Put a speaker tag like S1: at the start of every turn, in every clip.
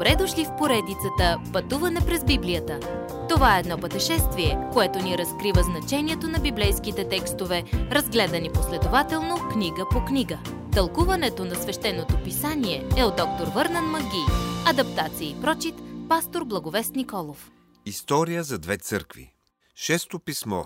S1: Добре дошли в поредицата Пътуване през Библията. Това е едно пътешествие, което ни разкрива значението на библейските текстове, разгледани последователно книга по книга. Тълкуването на свещеното писание е от доктор Върнан Маги. Адаптация и прочит, пастор Благовест Николов.
S2: История за две църкви. Шесто писмо.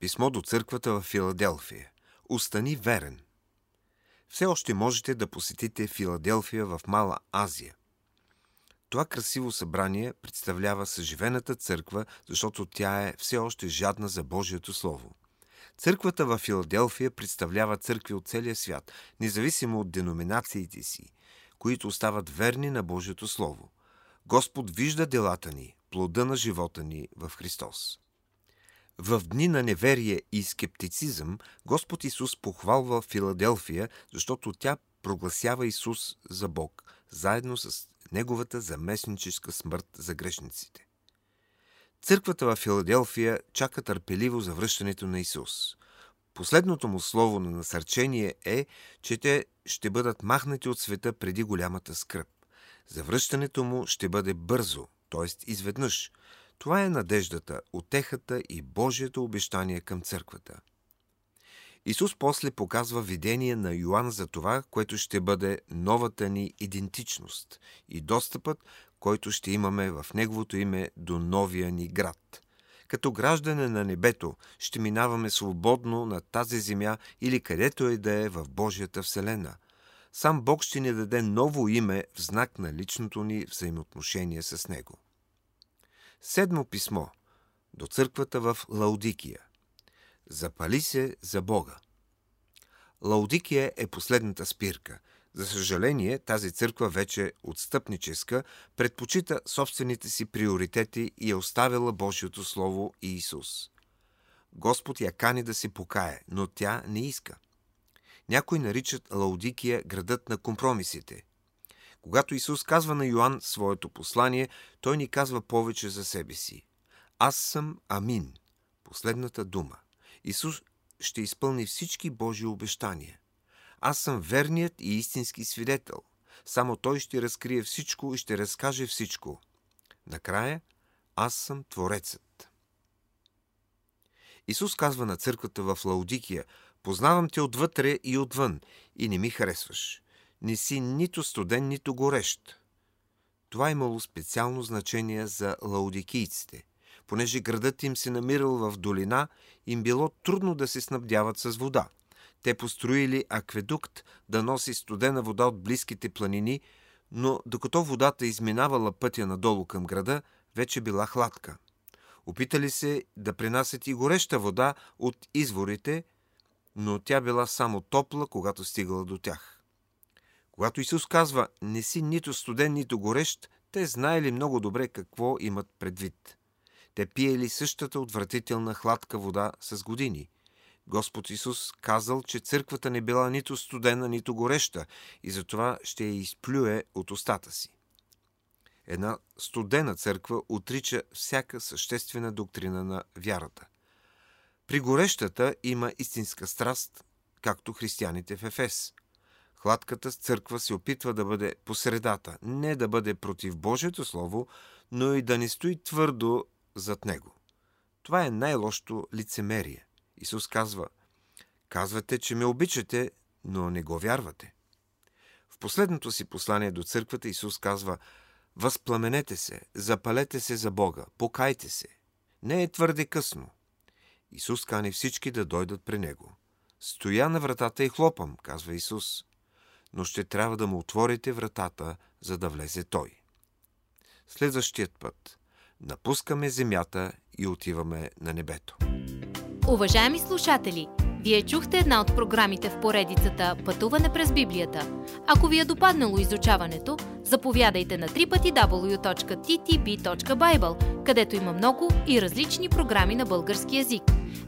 S2: Писмо до църквата в Филаделфия. Остани верен. Все още можете да посетите Филаделфия в Мала Азия. Това красиво събрание представлява съживената църква, защото тя е все още жадна за Божието Слово. Църквата в Филаделфия представлява църкви от целия свят, независимо от деноминациите си, които остават верни на Божието Слово. Господ вижда делата ни, плода на живота ни в Христос. В дни на неверие и скептицизъм Господ Исус похвалва Филаделфия, защото тя прогласява Исус за Бог, заедно с Неговата заместническа смърт за грешниците. Църквата в Филаделфия чака търпеливо за връщането на Исус. Последното му слово на насърчение е, че те ще бъдат махнати от света преди голямата скръп. Завръщането му ще бъде бързо, т.е. изведнъж. Това е надеждата, отехата и Божието обещание към църквата. Исус после показва видение на Йоанн за това, което ще бъде новата ни идентичност и достъпът, който ще имаме в Неговото име до новия ни град. Като граждане на небето ще минаваме свободно на тази земя или където е да е в Божията Вселена. Сам Бог ще ни даде ново име в знак на личното ни взаимоотношение с Него. Седмо писмо до църквата в Лаудикия. Запали се за Бога. Лаудикия е последната спирка. За съжаление, тази църква вече отстъпническа, предпочита собствените си приоритети и е оставила Божието Слово и Исус. Господ я кани да се покае, но тя не иска. Някои наричат Лаудикия градът на компромисите – когато Исус казва на Йоанн своето послание, той ни казва повече за себе си. Аз съм Амин, последната дума. Исус ще изпълни всички Божии обещания. Аз съм верният и истински свидетел. Само Той ще разкрие всичко и ще разкаже всичко. Накрая, аз съм Творецът. Исус казва на църквата в Лаудикия, познавам те отвътре и отвън и не ми харесваш не си нито студен, нито горещ. Това имало специално значение за лаудикийците. Понеже градът им се намирал в долина, им било трудно да се снабдяват с вода. Те построили акведукт да носи студена вода от близките планини, но докато водата изминавала пътя надолу към града, вече била хладка. Опитали се да принасят и гореща вода от изворите, но тя била само топла, когато стигала до тях. Когато Исус казва «не си нито студен, нито горещ», те знаели много добре какво имат предвид. Те пиели същата отвратителна хладка вода с години. Господ Исус казал, че църквата не била нито студена, нито гореща и затова ще я изплюе от устата си. Една студена църква отрича всяка съществена доктрина на вярата. При горещата има истинска страст, както християните в Ефес – Хладката църква се опитва да бъде посредата, не да бъде против Божието Слово, но и да не стои твърдо зад него. Това е най-лошото лицемерие. Исус казва, казвате, че ме обичате, но не го вярвате. В последното си послание до църквата Исус казва, възпламенете се, запалете се за Бога, покайте се. Не е твърде късно. Исус кани всички да дойдат при Него. Стоя на вратата и хлопам, казва Исус но ще трябва да му отворите вратата, за да влезе той. Следващият път напускаме земята и отиваме на небето.
S1: Уважаеми слушатели, вие чухте една от програмите в поредицата Пътуване през Библията. Ако ви е допаднало изучаването, заповядайте на www.ttb.bible, където има много и различни програми на български язик.